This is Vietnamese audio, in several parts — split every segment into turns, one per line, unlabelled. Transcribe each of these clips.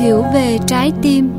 hiểu về trái tim.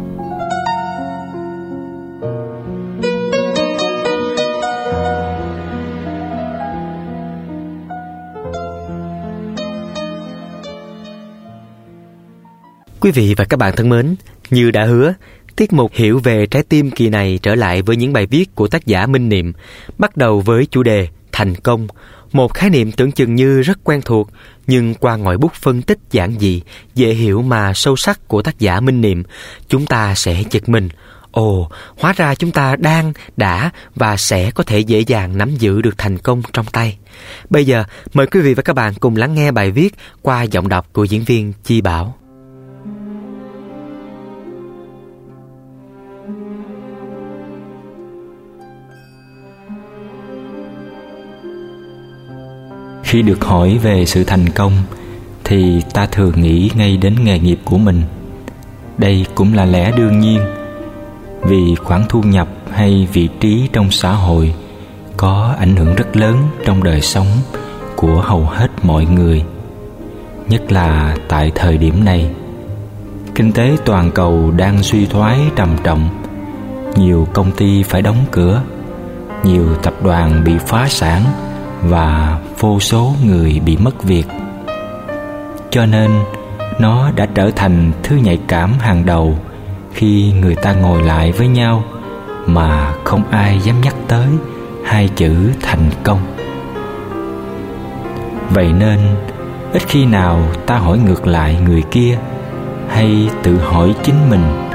Quý vị và các bạn thân mến, như đã hứa, tiết mục hiểu về trái tim kỳ này trở lại với những bài viết của tác giả Minh Niệm, bắt đầu với chủ đề thành công, một khái niệm tưởng chừng như rất quen thuộc, nhưng qua ngòi bút phân tích giản dị, dễ hiểu mà sâu sắc của tác giả Minh Niệm, chúng ta sẽ giật mình. Ồ, hóa ra chúng ta đang, đã và sẽ có thể dễ dàng nắm giữ được thành công trong tay. Bây giờ, mời quý vị và các bạn cùng lắng nghe bài viết qua giọng đọc của diễn viên Chi Bảo.
Khi được hỏi về sự thành công, thì ta thường nghĩ ngay đến nghề nghiệp của mình. Đây cũng là lẽ đương nhiên, vì khoản thu nhập hay vị trí trong xã hội có ảnh hưởng rất lớn trong đời sống của hầu hết mọi người, nhất là tại thời điểm này. Kinh tế toàn cầu đang suy thoái trầm trọng, nhiều công ty phải đóng cửa, nhiều tập đoàn bị phá sản và vô số người bị mất việc. Cho nên, nó đã trở thành thứ nhạy cảm hàng đầu khi người ta ngồi lại với nhau mà không ai dám nhắc tới hai chữ thành công. Vậy nên, ít khi nào ta hỏi ngược lại người kia hay tự hỏi chính mình,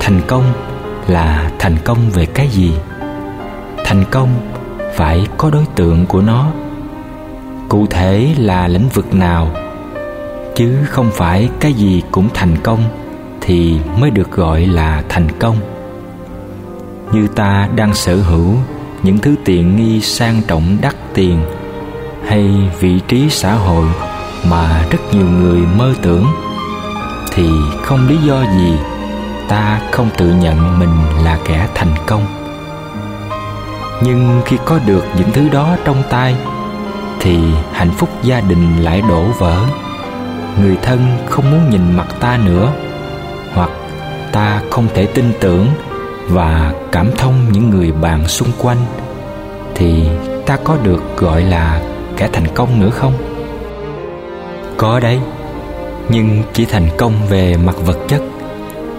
thành công là thành công về cái gì? Thành công phải có đối tượng của nó cụ thể là lĩnh vực nào? Chứ không phải cái gì cũng thành công thì mới được gọi là thành công. Như ta đang sở hữu những thứ tiện nghi sang trọng đắt tiền hay vị trí xã hội mà rất nhiều người mơ tưởng, thì không lý do gì ta không tự nhận mình là kẻ thành công. Nhưng khi có được những thứ đó trong tay thì hạnh phúc gia đình lại đổ vỡ. Người thân không muốn nhìn mặt ta nữa, hoặc ta không thể tin tưởng và cảm thông những người bạn xung quanh, thì ta có được gọi là kẻ thành công nữa không? Có đấy, nhưng chỉ thành công về mặt vật chất,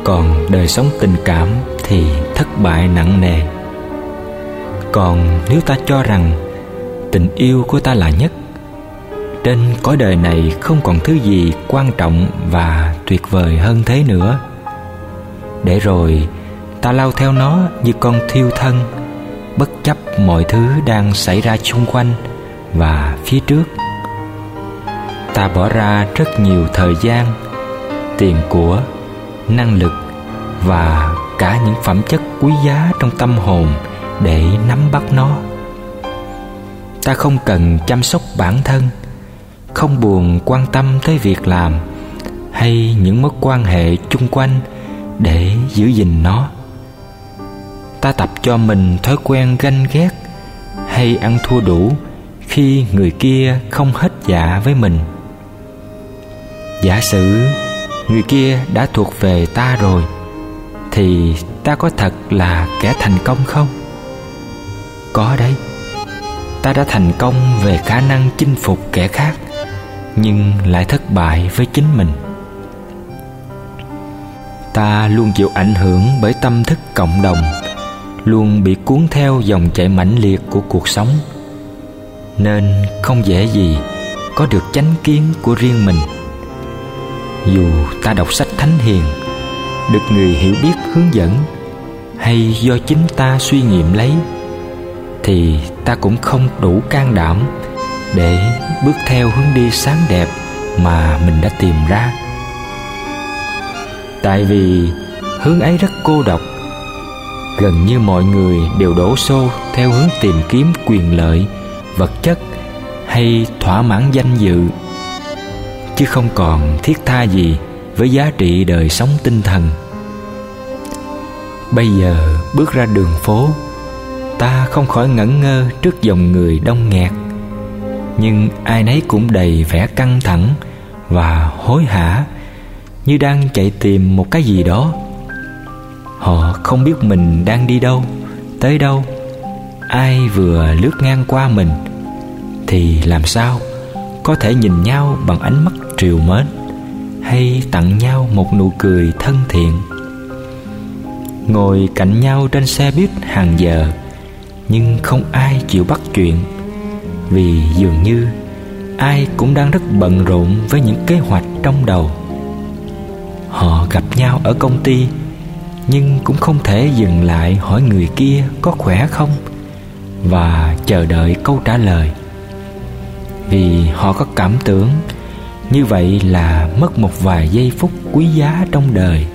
còn đời sống tình cảm thì thất bại nặng nề. Còn nếu ta cho rằng tình yêu của ta là nhất. Trên cõi đời này không còn thứ gì quan trọng và tuyệt vời hơn thế nữa. Để rồi, ta lao theo nó như con thiêu thân, bất chấp mọi thứ đang xảy ra xung quanh và phía trước. Ta bỏ ra rất nhiều thời gian, tiền của, năng lực và cả những phẩm chất quý giá trong tâm hồn để nắm bắt nó ta không cần chăm sóc bản thân, không buồn quan tâm tới việc làm hay những mối quan hệ chung quanh để giữ gìn nó. Ta tập cho mình thói quen ganh ghét hay ăn thua đủ khi người kia không hết dạ với mình. Giả sử người kia đã thuộc về ta rồi, thì ta có thật là kẻ thành công không? Có đấy ta đã thành công về khả năng chinh phục kẻ khác, nhưng lại thất bại với chính mình. Ta luôn chịu ảnh hưởng bởi tâm thức cộng đồng, luôn bị cuốn theo dòng chảy mãnh liệt của cuộc sống. Nên không dễ gì có được chánh kiến của riêng mình. Dù ta đọc sách thánh hiền, được người hiểu biết hướng dẫn, hay do chính ta suy nghiệm lấy thì ta cũng không đủ can đảm để bước theo hướng đi sáng đẹp mà mình đã tìm ra. Tại vì hướng ấy rất cô độc, gần như mọi người đều đổ xô theo hướng tìm kiếm quyền lợi, vật chất hay thỏa mãn danh dự, chứ không còn thiết tha gì với giá trị đời sống tinh thần. Bây giờ bước ra đường phố ta không khỏi ngẩn ngơ trước dòng người đông nghẹt. Nhưng ai nấy cũng đầy vẻ căng thẳng và hối hả, như đang chạy tìm một cái gì đó. Họ không biết mình đang đi đâu, tới đâu. Ai vừa lướt ngang qua mình, thì làm sao có thể nhìn nhau bằng ánh mắt triều mến hay tặng nhau một nụ cười thân thiện? Ngồi cạnh nhau trên xe buýt hàng giờ nhưng không ai chịu bắt chuyện. Vì dường như ai cũng đang rất bận rộn với những kế hoạch trong đầu. Họ gặp nhau ở công ty, nhưng cũng không thể dừng lại hỏi người kia có khỏe không và chờ đợi câu trả lời. Vì họ có cảm tưởng như vậy là mất một vài giây phút quý giá trong đời.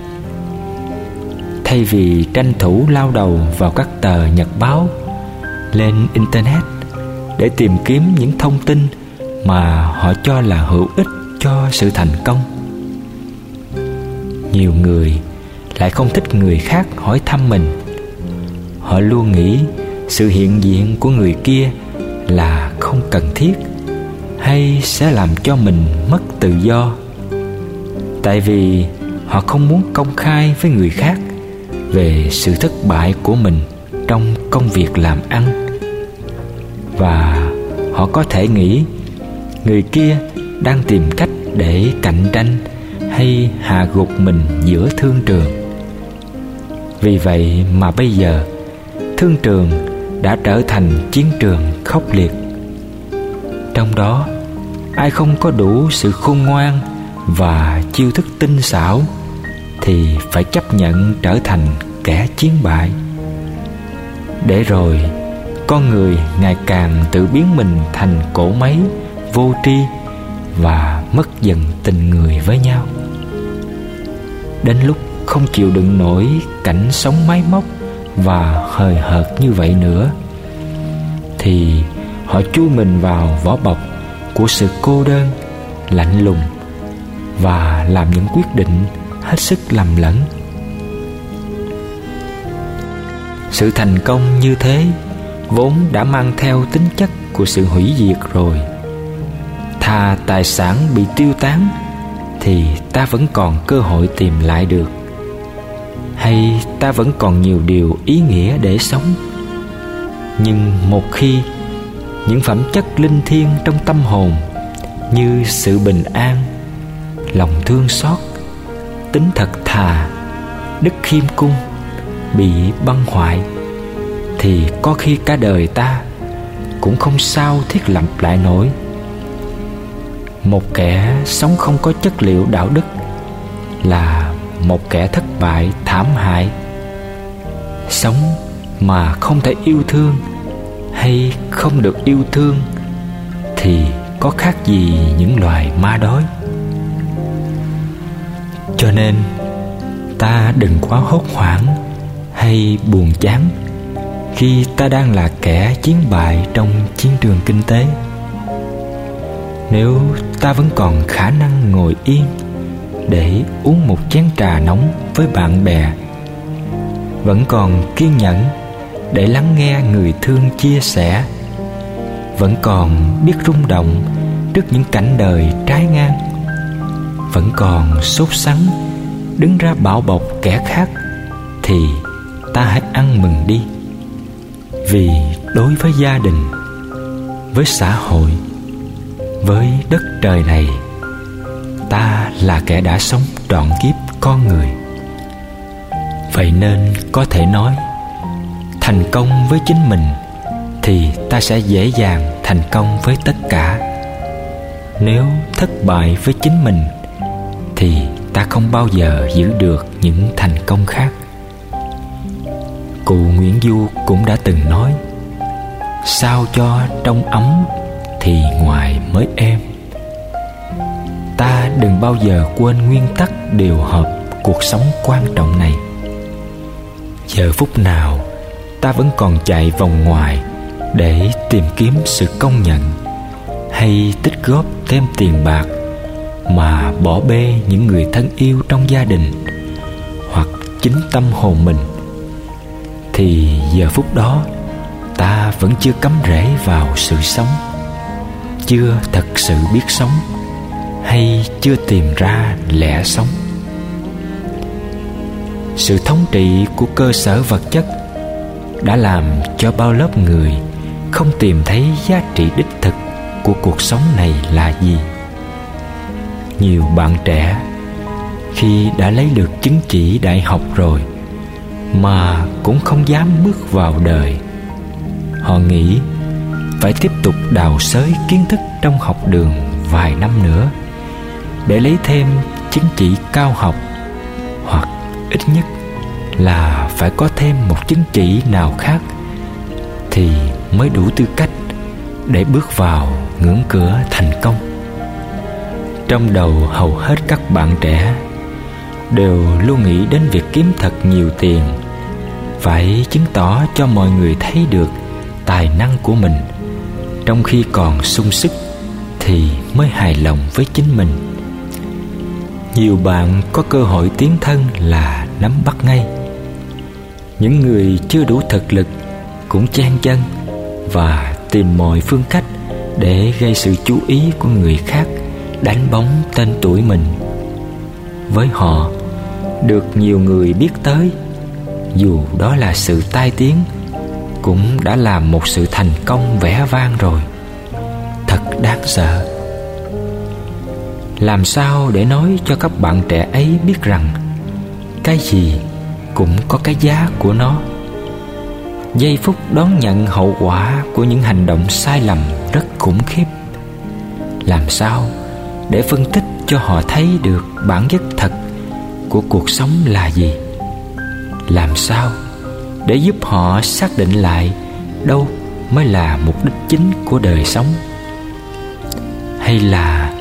Thay vì tranh thủ lao đầu vào các tờ nhật báo lên internet để tìm kiếm những thông tin mà họ cho là hữu ích cho sự thành công. Nhiều người lại không thích người khác hỏi thăm mình. Họ luôn nghĩ sự hiện diện của người kia là không cần thiết hay sẽ làm cho mình mất tự do. Tại vì họ không muốn công khai với người khác về sự thất bại của mình trong công việc làm ăn. Và họ có thể nghĩ, người kia đang tìm cách để cạnh tranh hay hạ gục mình giữa thương trường. Vì vậy mà bây giờ, thương trường đã trở thành chiến trường khốc liệt. Trong đó, ai không có đủ sự khôn ngoan và chiêu thức tinh xảo thì phải chấp nhận trở thành kẻ chiến bại để rồi, con người ngày càng tự biến mình thành cỗ máy, vô tri và mất dần tình người với nhau. Đến lúc không chịu đựng nổi cảnh sống máy móc và hời hợt như vậy nữa, thì họ chui mình vào vỏ bọc của sự cô đơn, lạnh lùng và làm những quyết định hết sức lầm lẫn. Sự thành công như thế vốn đã mang theo tính chất của sự hủy diệt rồi. Thà tài sản bị tiêu tán thì ta vẫn còn cơ hội tìm lại được. Hay ta vẫn còn nhiều điều ý nghĩa để sống? Nhưng một khi những phẩm chất linh thiêng trong tâm hồn như sự bình an, lòng thương xót, tính thật thà, đức khiêm cung bị băng hoại, thì có khi cả đời ta cũng không sao thiết lập lại nổi. Một kẻ sống không có chất liệu đạo đức là một kẻ thất bại thảm hại. Sống mà không thể yêu thương hay không được yêu thương thì có khác gì những loài ma đói. Cho nên ta đừng quá hốt hoảng hay buồn chán khi ta đang là kẻ chiến bại trong chiến trường kinh tế? Nếu ta vẫn còn khả năng ngồi yên để uống một chén trà nóng với bạn bè, vẫn còn kiên nhẫn để lắng nghe người thương chia sẻ, vẫn còn biết rung động trước những cảnh đời trái ngang, vẫn còn sốt sắng đứng ra bảo bọc kẻ khác thì ta hãy ăn mừng đi. Vì đối với gia đình, với xã hội, với đất trời này, ta là kẻ đã sống trọn kiếp con người. Vậy nên có thể nói, thành công với chính mình thì ta sẽ dễ dàng thành công với tất cả. Nếu thất bại với chính mình thì ta không bao giờ giữ được những thành công khác cụ nguyễn du cũng đã từng nói, sao cho trong ấm thì ngoài mới êm. Ta đừng bao giờ quên nguyên tắc điều hợp cuộc sống quan trọng này. Giờ phút nào ta vẫn còn chạy vòng ngoài để tìm kiếm sự công nhận hay tích góp thêm tiền bạc mà bỏ bê những người thân yêu trong gia đình hoặc chính tâm hồn mình thì giờ phút đó, ta vẫn chưa cắm rễ vào sự sống. Chưa thật sự biết sống, hay chưa tìm ra lẽ sống. Sự thống trị của cơ sở vật chất đã làm cho bao lớp người không tìm thấy giá trị đích thực của cuộc sống này là gì. Nhiều bạn trẻ khi đã lấy được chứng chỉ đại học rồi mà cũng không dám bước vào đời. Họ nghĩ phải tiếp tục đào xới kiến thức trong học đường vài năm nữa để lấy thêm chứng chỉ cao học, hoặc ít nhất là phải có thêm một chứng chỉ nào khác thì mới đủ tư cách để bước vào ngưỡng cửa thành công. Trong đầu hầu hết các bạn trẻ đều luôn nghĩ đến việc kiếm thật nhiều tiền. Phải chứng tỏ cho mọi người thấy được tài năng của mình. Trong khi còn sung sức thì mới hài lòng với chính mình. Nhiều bạn có cơ hội tiến thân là nắm bắt ngay. Những người chưa đủ thực lực cũng chen chân và tìm mọi phương cách để gây sự chú ý của người khác, đánh bóng tên tuổi mình. Với họ được nhiều người biết tới. Dù đó là sự tai tiếng, cũng đã là một sự thành công vẻ vang rồi. Thật đáng sợ. Làm sao để nói cho các bạn trẻ ấy biết rằng, cái gì cũng có cái giá của nó? Giây phút đón nhận hậu quả của những hành động sai lầm rất khủng khiếp. Làm sao để phân tích cho họ thấy được bản chất thật của cuộc sống là gì? Làm sao để giúp họ xác định lại đâu mới là mục đích chính của đời sống? Hay là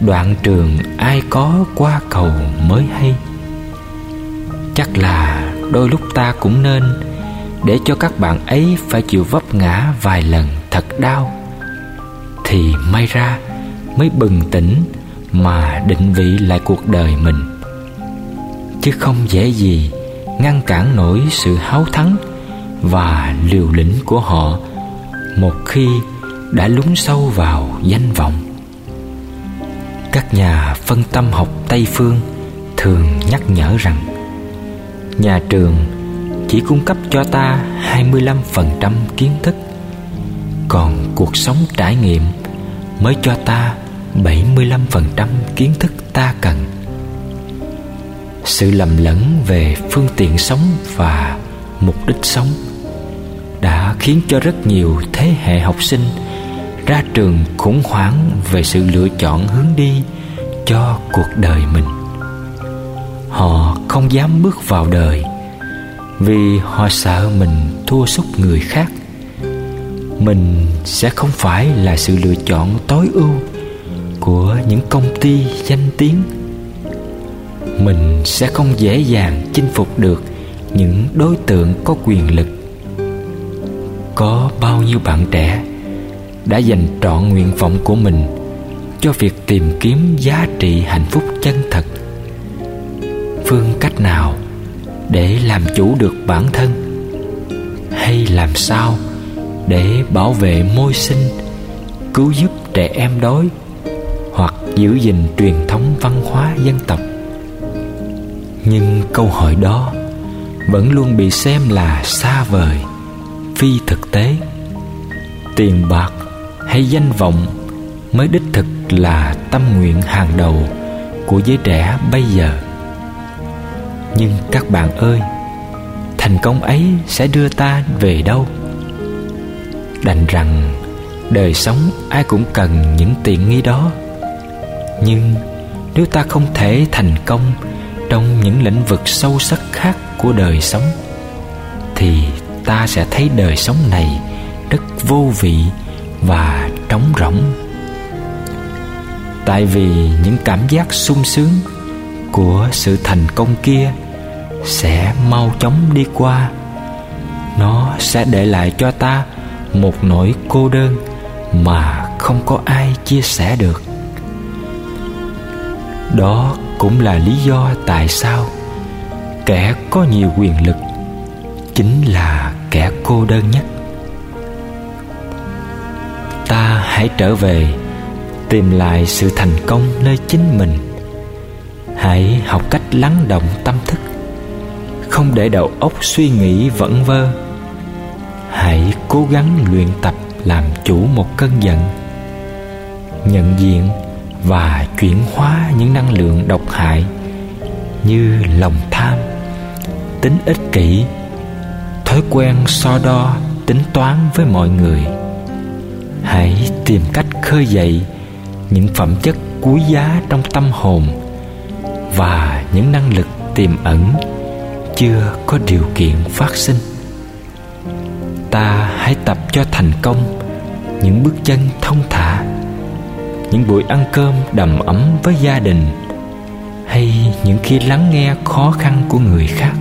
đoạn trường ai có qua cầu mới hay? Chắc là đôi lúc ta cũng nên để cho các bạn ấy phải chịu vấp ngã vài lần thật đau, thì may ra mới bừng tỉnh mà định vị lại cuộc đời mình chứ không dễ gì ngăn cản nổi sự háo thắng và liều lĩnh của họ một khi đã lún sâu vào danh vọng. Các nhà phân tâm học tây phương thường nhắc nhở rằng, nhà trường chỉ cung cấp cho ta 25% kiến thức, còn cuộc sống trải nghiệm mới cho ta 75% kiến thức ta cần sự lầm lẫn về phương tiện sống và mục đích sống đã khiến cho rất nhiều thế hệ học sinh ra trường khủng hoảng về sự lựa chọn hướng đi cho cuộc đời mình. Họ không dám bước vào đời vì họ sợ mình thua sút người khác. Mình sẽ không phải là sự lựa chọn tối ưu của những công ty danh tiếng mình sẽ không dễ dàng chinh phục được những đối tượng có quyền lực. Có bao nhiêu bạn trẻ đã dành trọn nguyện vọng của mình cho việc tìm kiếm giá trị hạnh phúc chân thật? Phương cách nào để làm chủ được bản thân? Hay làm sao để bảo vệ môi sinh, cứu giúp trẻ em đói hoặc giữ gìn truyền thống văn hóa dân tộc? Nhưng câu hỏi đó vẫn luôn bị xem là xa vời, phi thực tế. Tiền bạc hay danh vọng mới đích thực là tâm nguyện hàng đầu của giới trẻ bây giờ. Nhưng các bạn ơi, thành công ấy sẽ đưa ta về đâu? Đành rằng đời sống ai cũng cần những tiện nghi đó. Nhưng nếu ta không thể thành công trong những lĩnh vực sâu sắc khác của đời sống, thì ta sẽ thấy đời sống này rất vô vị và trống rỗng. Tại vì những cảm giác sung sướng của sự thành công kia sẽ mau chóng đi qua, nó sẽ để lại cho ta một nỗi cô đơn mà không có ai chia sẻ được. Đó cũng là lý do tại sao kẻ có nhiều quyền lực chính là kẻ cô đơn nhất. Ta hãy trở về, tìm lại sự thành công nơi chính mình. Hãy học cách lắng động tâm thức, không để đầu óc suy nghĩ vẩn vơ. Hãy cố gắng luyện tập làm chủ một cơn giận. Nhận diện và chuyển hóa những năng lượng độc hại như lòng tham, tính ích kỷ, thói quen so đo, tính toán với mọi người. Hãy tìm cách khơi dậy những phẩm chất quý giá trong tâm hồn và những năng lực tiềm ẩn chưa có điều kiện phát sinh. Ta hãy tập cho thành công những bước chân thông thả những buổi ăn cơm đầm ấm với gia đình, hay những khi lắng nghe khó khăn của người khác.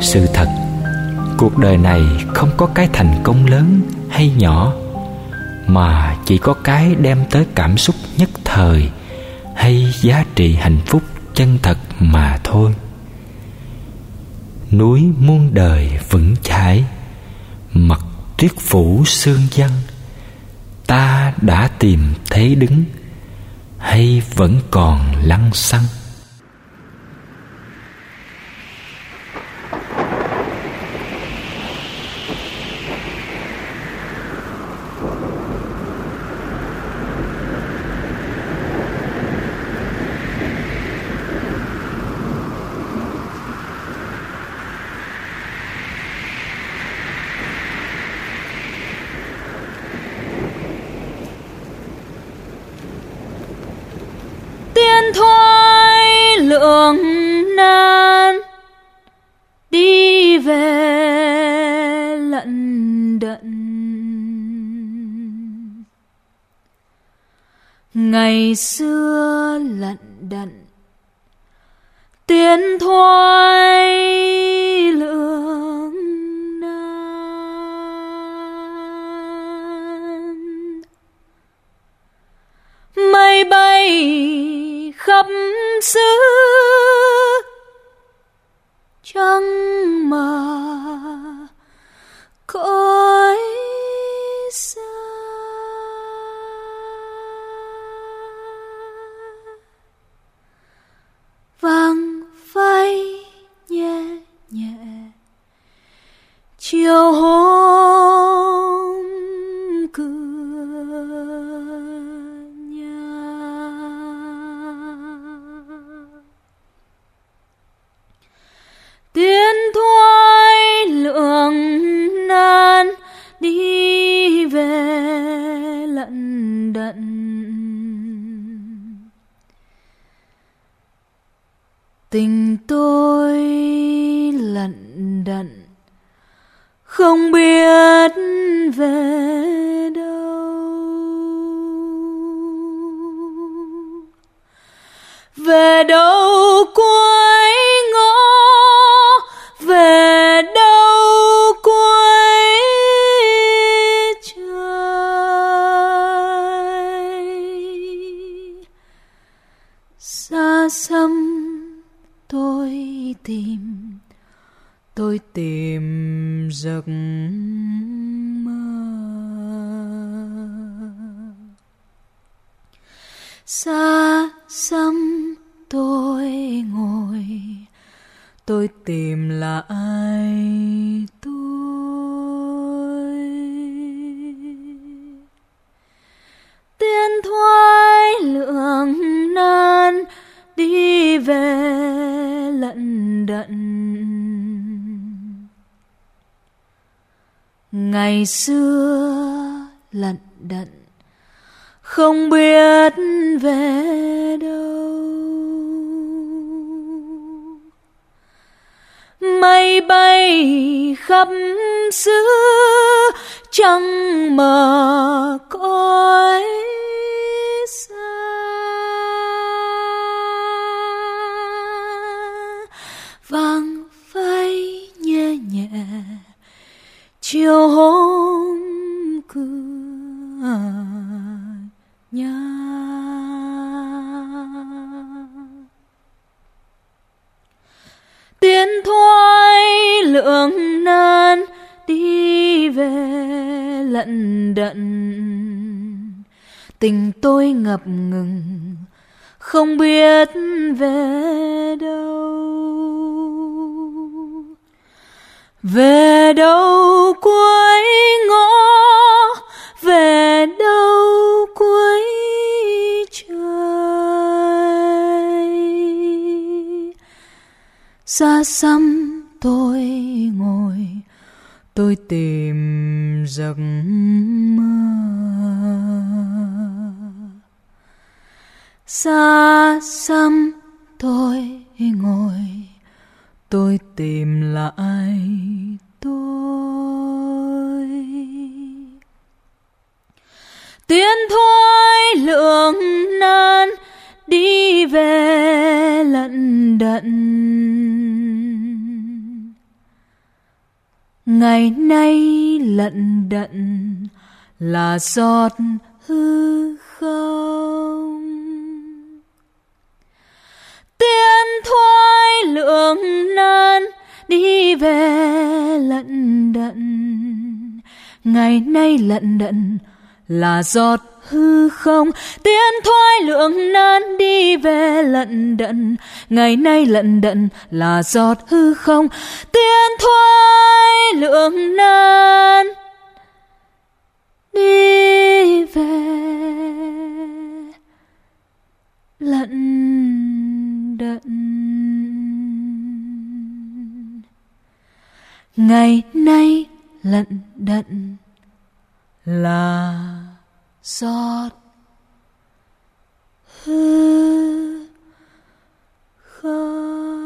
Sự thật, cuộc đời này không có cái thành công lớn hay nhỏ, mà chỉ có cái đem tới cảm xúc nhất thời hay giá trị hạnh phúc chân thật mà thôi. Núi muôn đời vững chãi, mặt tuyết phủ sương dân ta đã tìm thấy đứng hay vẫn còn lăng xăng?
Ngày xưa lận đận tiến thoái lưỡng nan. Mây bay khắp xứ trăng mờ cõi xa. Vang vay nhẹ nhẹ chiều đâu có ngày xưa lận đận, không biết về đâu. Mây bay khắp xứ trăng mờ cõi chiều hôm cửa nhà tiến thoái lượng nan đi về lận đận. Tình tôi ngập ngừng, không biết về đâu. Về đâu cuối ngõ? Về đâu cuối trời? Xa xăm tôi ngồi, tôi tìm giấc mơ. Xa xăm tôi ngồi, tôi tìm lại tiến thôi lượng nan, đi về lận đận. Ngày nay lận đận là giọt hư không? Tiên thoái lượng nan, đi về lận đận. Ngày nay lận đận là giọt hư không? Tiến thoái lượng nan đi về lận đận. Ngày nay lận đận là giọt hư không? Tiến thoái lượng nan đi về lận đận. Ngày nay lận đận là giọt hư không?